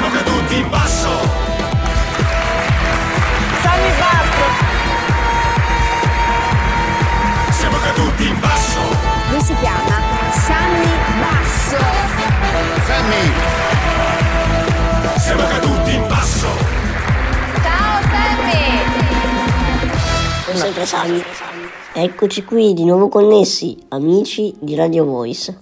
Siamo caduti in basso. Sammy Basso. Siamo caduti in basso. Lui si chiama Sammy Basso. Sammy. Siamo caduti in basso. Ciao Sammy. Sono sempre Sammy. Eccoci qui di nuovo connessi, amici di Radio Voice.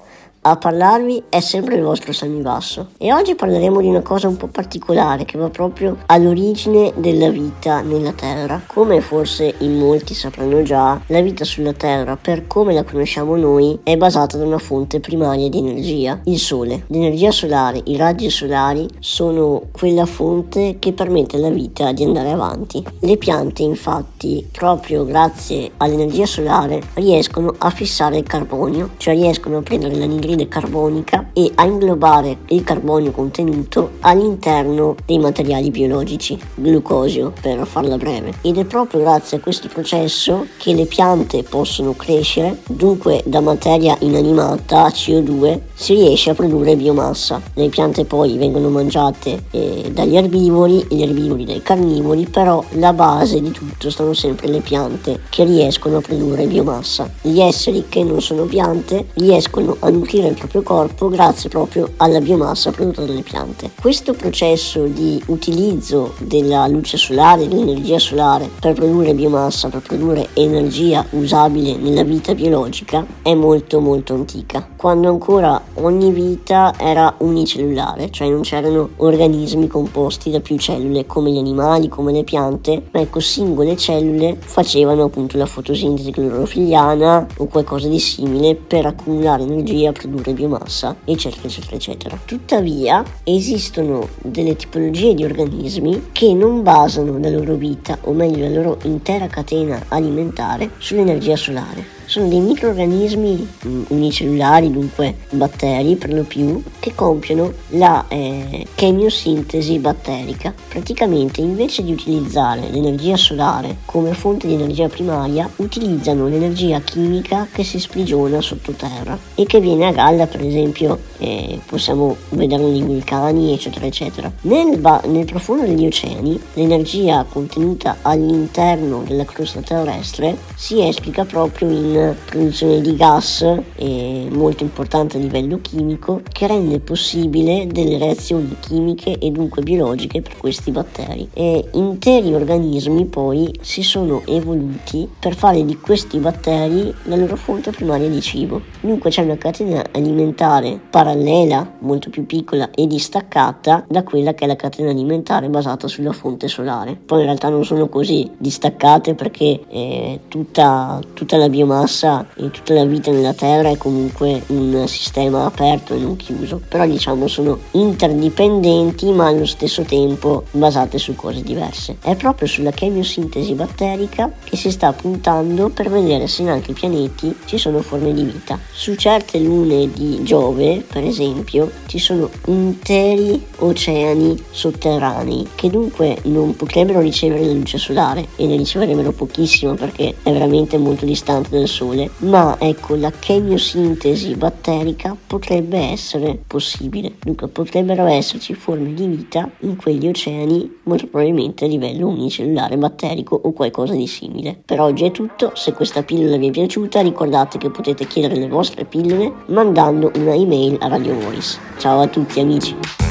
A parlarvi è sempre il vostro Sammy Basso e oggi parleremo di una cosa un po' particolare che va proprio all'origine della vita nella Terra. Come forse in molti sapranno già, la vita sulla Terra, per come la conosciamo noi, è basata da una fonte primaria di energia, il Sole. L'energia solare, i raggi solari sono quella fonte che permette alla vita di andare avanti. Le piante infatti, proprio grazie all'energia solare, riescono a fissare il carbonio, cioè riescono a prendere l'anidride carbonica e a inglobare il carbonio contenuto all'interno dei materiali biologici, glucosio per farla breve. Ed è proprio grazie a questo processo che le piante possono crescere, dunque da materia inanimata, CO2, si riesce a produrre biomassa. Le piante poi vengono mangiate eh, dagli erbivori, gli erbivori dai carnivori, però la base di tutto sono sempre le piante che riescono a produrre biomassa. Gli esseri che non sono piante riescono a nutrire il proprio corpo grazie proprio alla biomassa prodotta dalle piante. Questo processo di utilizzo della luce solare, dell'energia solare per produrre biomassa, per produrre energia usabile nella vita biologica è molto molto antica, quando ancora ogni vita era unicellulare, cioè non c'erano organismi composti da più cellule come gli animali, come le piante, ma ecco singole cellule facevano appunto la fotosintesi clorofilliana o qualcosa di simile per accumulare energia, produrre biomassa, eccetera, eccetera, eccetera. Tuttavia esistono delle tipologie di organismi che non basano la loro vita, o meglio la loro intera catena alimentare, sull'energia solare sono dei microorganismi mm, unicellulari, dunque batteri per lo più, che compiono la eh, chemiosintesi batterica. Praticamente invece di utilizzare l'energia solare come fonte di energia primaria, utilizzano l'energia chimica che si sprigiona sottoterra e che viene a galla, per esempio, eh, possiamo vederlo nei vulcani, eccetera, eccetera. Nel, ba- nel profondo degli oceani, l'energia contenuta all'interno della crosta terrestre si esplica proprio in produzione di gas eh, molto importante a livello chimico che rende possibile delle reazioni chimiche e dunque biologiche per questi batteri. E interi organismi poi si sono evoluti per fare di questi batteri la loro fonte primaria di cibo. Dunque c'è una catena alimentare parallela, molto più piccola e distaccata da quella che è la catena alimentare basata sulla fonte solare. Poi in realtà non sono così distaccate perché eh, tutta, tutta la biomassa biomassa e tutta la vita nella Terra è comunque un sistema aperto e non chiuso, però diciamo sono interdipendenti ma allo stesso tempo basate su cose diverse. È proprio sulla chemiosintesi batterica che si sta puntando per vedere se in altri pianeti ci sono forme di vita. Su certe lune di Giove, per esempio, ci sono interi oceani sotterranei che dunque non potrebbero ricevere la luce solare e ne riceverebbero pochissimo perché è veramente molto distante dal Sole, ma ecco la chemiosintesi batterica potrebbe essere possibile, dunque potrebbero esserci forme di vita in quegli oceani molto probabilmente a livello unicellulare batterico o qualcosa di simile. Per oggi è tutto, se questa pillola vi è piaciuta ricordate che potete chiedere le vostre pillole mandando una email a Radio Voice. Ciao a tutti amici!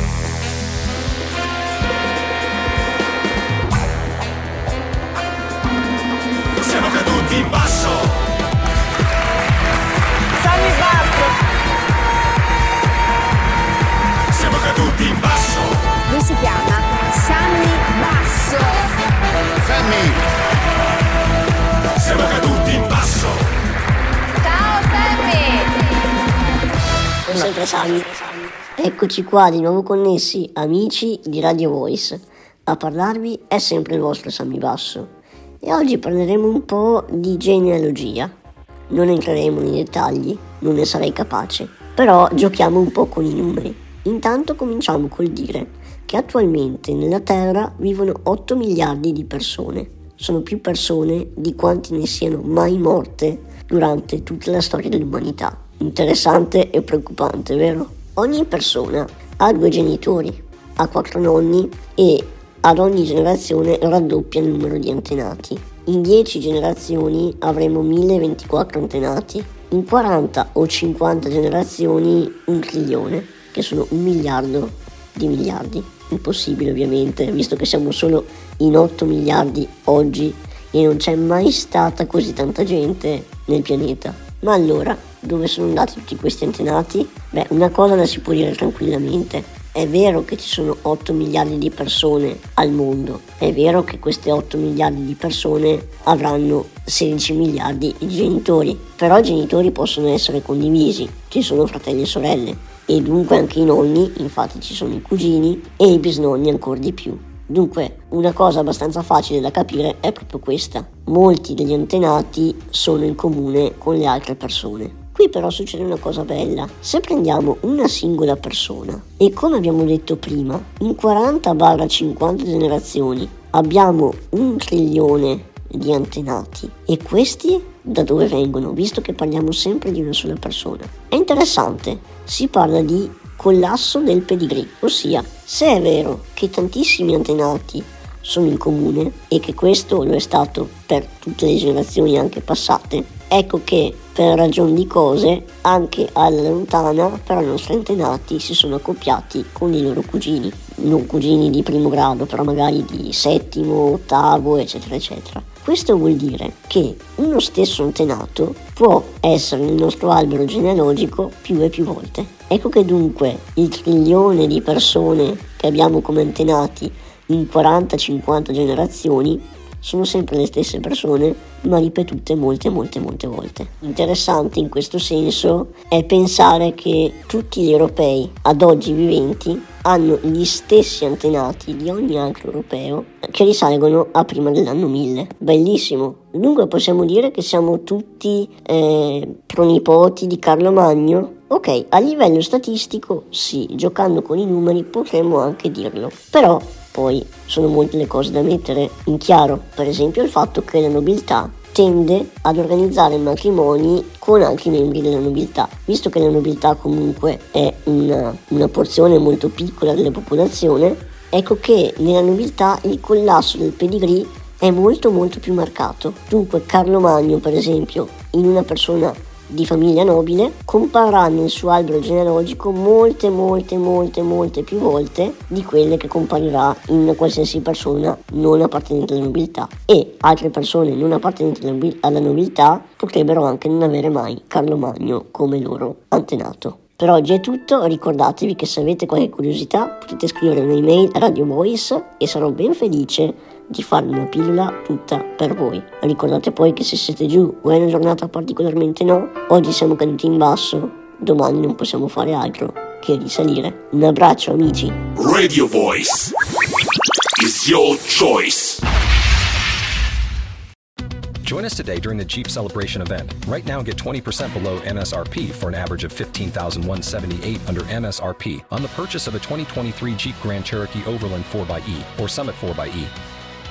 Sono sempre Sami. Eccoci qua di nuovo connessi, amici di Radio Voice. A parlarvi è sempre il vostro Sammy Basso. E oggi parleremo un po' di genealogia. Non entreremo nei dettagli, non ne sarei capace, però giochiamo un po' con i numeri. Intanto cominciamo col dire che attualmente nella Terra vivono 8 miliardi di persone. Sono più persone di quanti ne siano mai morte durante tutta la storia dell'umanità. Interessante e preoccupante, vero? Ogni persona ha due genitori, ha quattro nonni e ad ogni generazione raddoppia il numero di antenati. In 10 generazioni avremo 1024 antenati, in 40 o 50 generazioni un trilione, che sono un miliardo di miliardi. Impossibile ovviamente, visto che siamo solo in 8 miliardi oggi e non c'è mai stata così tanta gente nel pianeta. Ma allora, dove sono andati tutti questi antenati? Beh, una cosa la si può dire tranquillamente. È vero che ci sono 8 miliardi di persone al mondo, è vero che queste 8 miliardi di persone avranno 16 miliardi di genitori, però i genitori possono essere condivisi, ci sono fratelli e sorelle e dunque anche i nonni, infatti ci sono i cugini e i bisnonni ancora di più. Dunque, una cosa abbastanza facile da capire è proprio questa. Molti degli antenati sono in comune con le altre persone. Qui però succede una cosa bella. Se prendiamo una singola persona e come abbiamo detto prima, in 40-50 generazioni abbiamo un trilione di antenati e questi da dove vengono, visto che parliamo sempre di una sola persona. È interessante, si parla di collasso del pedigree, ossia se è vero che tantissimi antenati sono in comune e che questo lo è stato per tutte le generazioni anche passate, ecco che per ragioni di cose anche alla lontana però i nostri antenati si sono accoppiati con i loro cugini, non cugini di primo grado, però magari di settimo, ottavo, eccetera, eccetera. Questo vuol dire che uno stesso antenato può essere nel nostro albero genealogico più e più volte. Ecco che dunque il trilione di persone che abbiamo come antenati in 40-50 generazioni sono sempre le stesse persone, ma ripetute molte, molte, molte volte. Interessante in questo senso è pensare che tutti gli europei ad oggi viventi hanno gli stessi antenati di ogni altro europeo che risalgono a prima dell'anno 1000. Bellissimo. Dunque possiamo dire che siamo tutti eh, pronipoti di Carlo Magno? Ok, a livello statistico sì, giocando con i numeri potremmo anche dirlo. Però poi sono molte le cose da mettere in chiaro, per esempio il fatto che la nobiltà tende ad organizzare matrimoni con altri membri della nobiltà, visto che la nobiltà comunque è una, una porzione molto piccola della popolazione, ecco che nella nobiltà il collasso del pedigree è molto molto più marcato. Dunque Carlo Magno, per esempio, in una persona di famiglia nobile comparrà nel suo albero genealogico molte molte molte molte più volte di quelle che comparirà in qualsiasi persona non appartenente alla nobiltà e altre persone non appartenenti alla nobiltà potrebbero anche non avere mai Carlo Magno come loro antenato. Per oggi è tutto, ricordatevi che se avete qualche curiosità potete scrivere un'email a Radio Voice e sarò ben felice di farvi una pillola tutta per voi. Ricordate poi che se siete giù o è una giornata particolarmente no, oggi siamo caduti in basso, domani non possiamo fare altro che risalire. Un abbraccio amici. Radio Voice is your choice. Join us today during the Jeep Celebration event. Right now, get 20% below MSRP for an average of 15178 under MSRP on the purchase of a 2023 Jeep Grand Cherokee Overland 4xE or Summit 4xE.